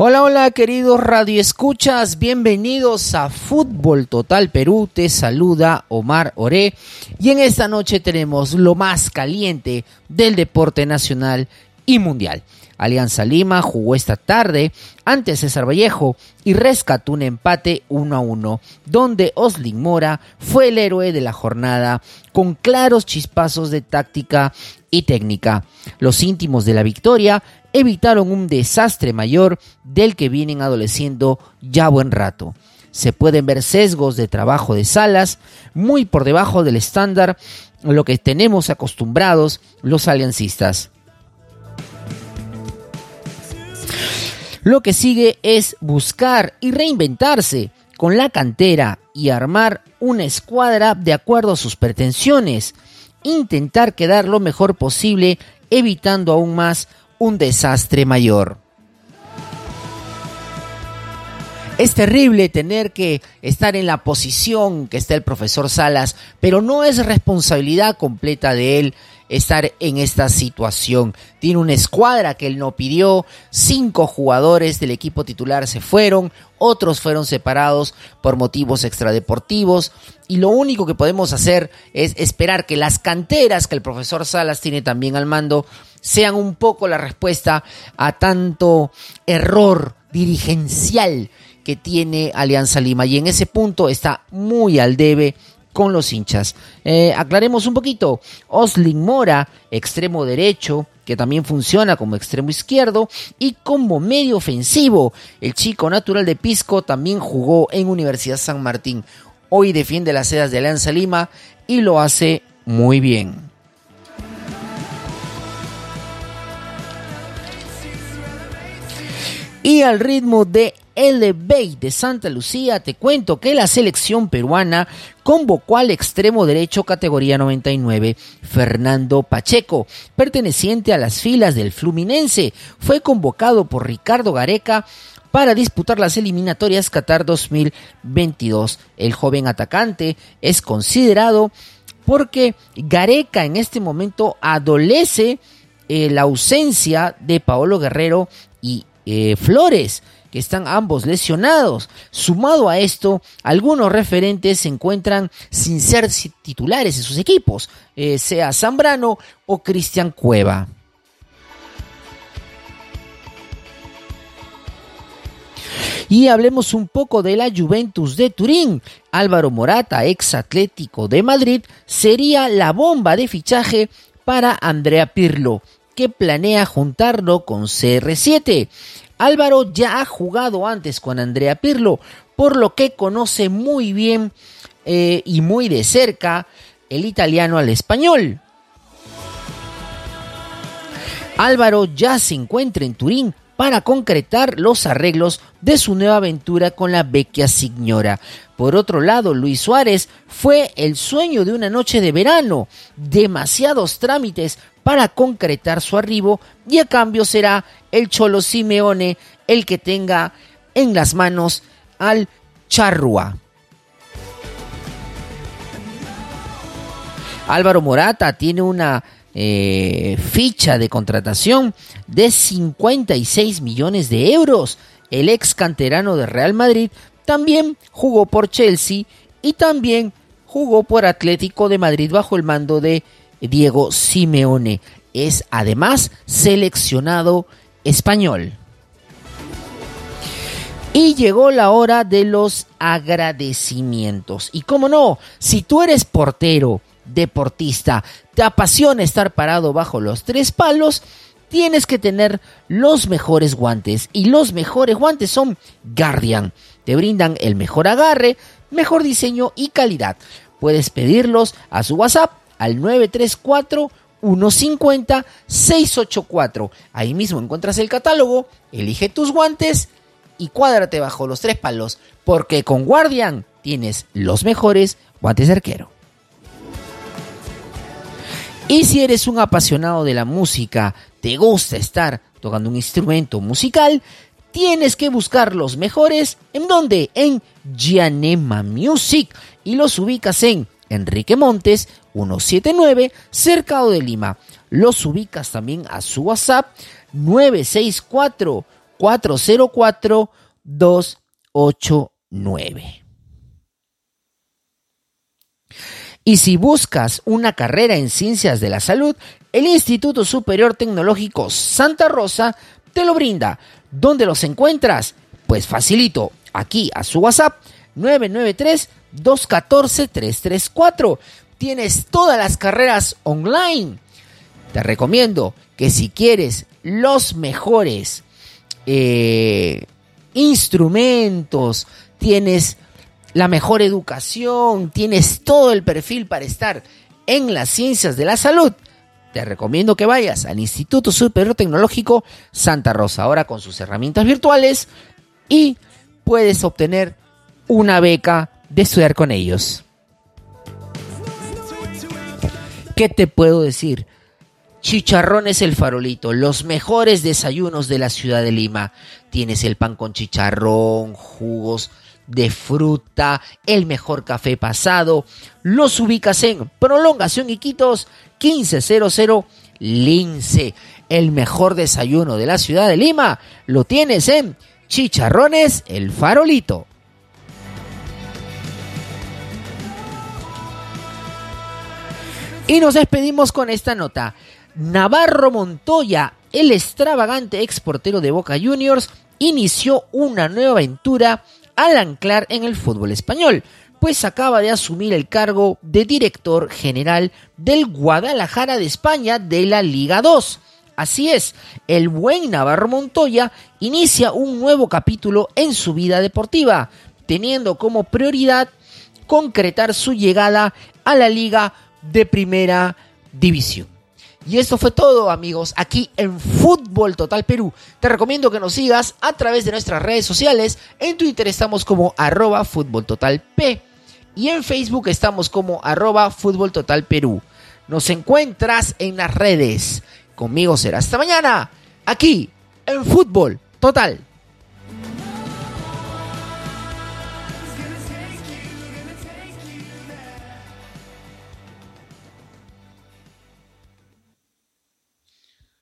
Hola, hola queridos radioescuchas, bienvenidos a Fútbol Total Perú, te saluda Omar Oré. Y en esta noche tenemos lo más caliente del deporte nacional y mundial. Alianza Lima jugó esta tarde ante César Vallejo y rescató un empate 1 a 1, donde Oslin Mora fue el héroe de la jornada con claros chispazos de táctica y técnica. Los íntimos de la victoria evitaron un desastre mayor del que vienen adoleciendo ya buen rato. Se pueden ver sesgos de trabajo de salas muy por debajo del estándar lo que tenemos acostumbrados los aliancistas. Lo que sigue es buscar y reinventarse con la cantera y armar una escuadra de acuerdo a sus pretensiones, intentar quedar lo mejor posible evitando aún más un desastre mayor. Es terrible tener que estar en la posición que está el profesor Salas, pero no es responsabilidad completa de él estar en esta situación. Tiene una escuadra que él no pidió, cinco jugadores del equipo titular se fueron, otros fueron separados por motivos extradeportivos y lo único que podemos hacer es esperar que las canteras que el profesor Salas tiene también al mando sean un poco la respuesta a tanto error dirigencial que tiene Alianza Lima y en ese punto está muy al debe con los hinchas. Eh, aclaremos un poquito. Oslin Mora, extremo derecho, que también funciona como extremo izquierdo y como medio ofensivo. El chico natural de Pisco también jugó en Universidad San Martín. Hoy defiende las sedas de Alianza Lima y lo hace muy bien. Y al ritmo de Elevate de Santa Lucía, te cuento que la selección peruana convocó al extremo derecho categoría 99, Fernando Pacheco, perteneciente a las filas del Fluminense. Fue convocado por Ricardo Gareca para disputar las eliminatorias Qatar 2022. El joven atacante es considerado porque Gareca en este momento adolece eh, la ausencia de Paolo Guerrero y eh, Flores, que están ambos lesionados. Sumado a esto, algunos referentes se encuentran sin ser titulares en sus equipos, eh, sea Zambrano o Cristian Cueva. Y hablemos un poco de la Juventus de Turín. Álvaro Morata, ex Atlético de Madrid, sería la bomba de fichaje para Andrea Pirlo que planea juntarlo con CR7. Álvaro ya ha jugado antes con Andrea Pirlo, por lo que conoce muy bien eh, y muy de cerca el italiano al español. Álvaro ya se encuentra en Turín para concretar los arreglos de su nueva aventura con la vecchia signora. Por otro lado, Luis Suárez fue el sueño de una noche de verano, demasiados trámites para concretar su arribo y a cambio será el Cholo Simeone el que tenga en las manos al Charrua. Álvaro Morata tiene una eh, ficha de contratación de 56 millones de euros. El ex canterano de Real Madrid también jugó por Chelsea y también jugó por Atlético de Madrid bajo el mando de Diego Simeone. Es además seleccionado español. Y llegó la hora de los agradecimientos. Y cómo no, si tú eres portero, deportista, te apasiona estar parado bajo los tres palos, tienes que tener los mejores guantes. Y los mejores guantes son Guardian. Te brindan el mejor agarre, mejor diseño y calidad. Puedes pedirlos a su WhatsApp al 934 150 684. Ahí mismo encuentras el catálogo, elige tus guantes y cuádrate bajo los tres palos, porque con Guardian tienes los mejores guantes de arquero. Y si eres un apasionado de la música, te gusta estar tocando un instrumento musical, tienes que buscar los mejores. ¿En dónde? En Gianema Music. Y los ubicas en Enrique Montes 179, Cercado de Lima. Los ubicas también a su WhatsApp 964 404 289. Y si buscas una carrera en ciencias de la salud, el Instituto Superior Tecnológico Santa Rosa te lo brinda. ¿Dónde los encuentras? Pues facilito, aquí a su WhatsApp 993-214-334. Tienes todas las carreras online. Te recomiendo que si quieres los mejores eh, instrumentos, tienes la mejor educación, tienes todo el perfil para estar en las ciencias de la salud, te recomiendo que vayas al Instituto Superior Tecnológico Santa Rosa, ahora con sus herramientas virtuales y puedes obtener una beca de estudiar con ellos. ¿Qué te puedo decir? Chicharrones el farolito, los mejores desayunos de la ciudad de Lima. Tienes el pan con chicharrón, jugos de fruta, el mejor café pasado. Los ubicas en Prolongación Iquitos 1500 Lince. El mejor desayuno de la ciudad de Lima lo tienes en Chicharrones el Farolito. Y nos despedimos con esta nota. Navarro Montoya, el extravagante exportero de Boca Juniors, inició una nueva aventura al anclar en el fútbol español, pues acaba de asumir el cargo de director general del Guadalajara de España de la Liga 2. Así es, el buen Navarro Montoya inicia un nuevo capítulo en su vida deportiva, teniendo como prioridad concretar su llegada a la Liga de Primera División. Y esto fue todo, amigos, aquí en Fútbol Total Perú. Te recomiendo que nos sigas a través de nuestras redes sociales. En Twitter estamos como arroba Fútbol Total P. Y en Facebook estamos como arroba Fútbol Total Perú. Nos encuentras en las redes. Conmigo será hasta mañana, aquí en Fútbol Total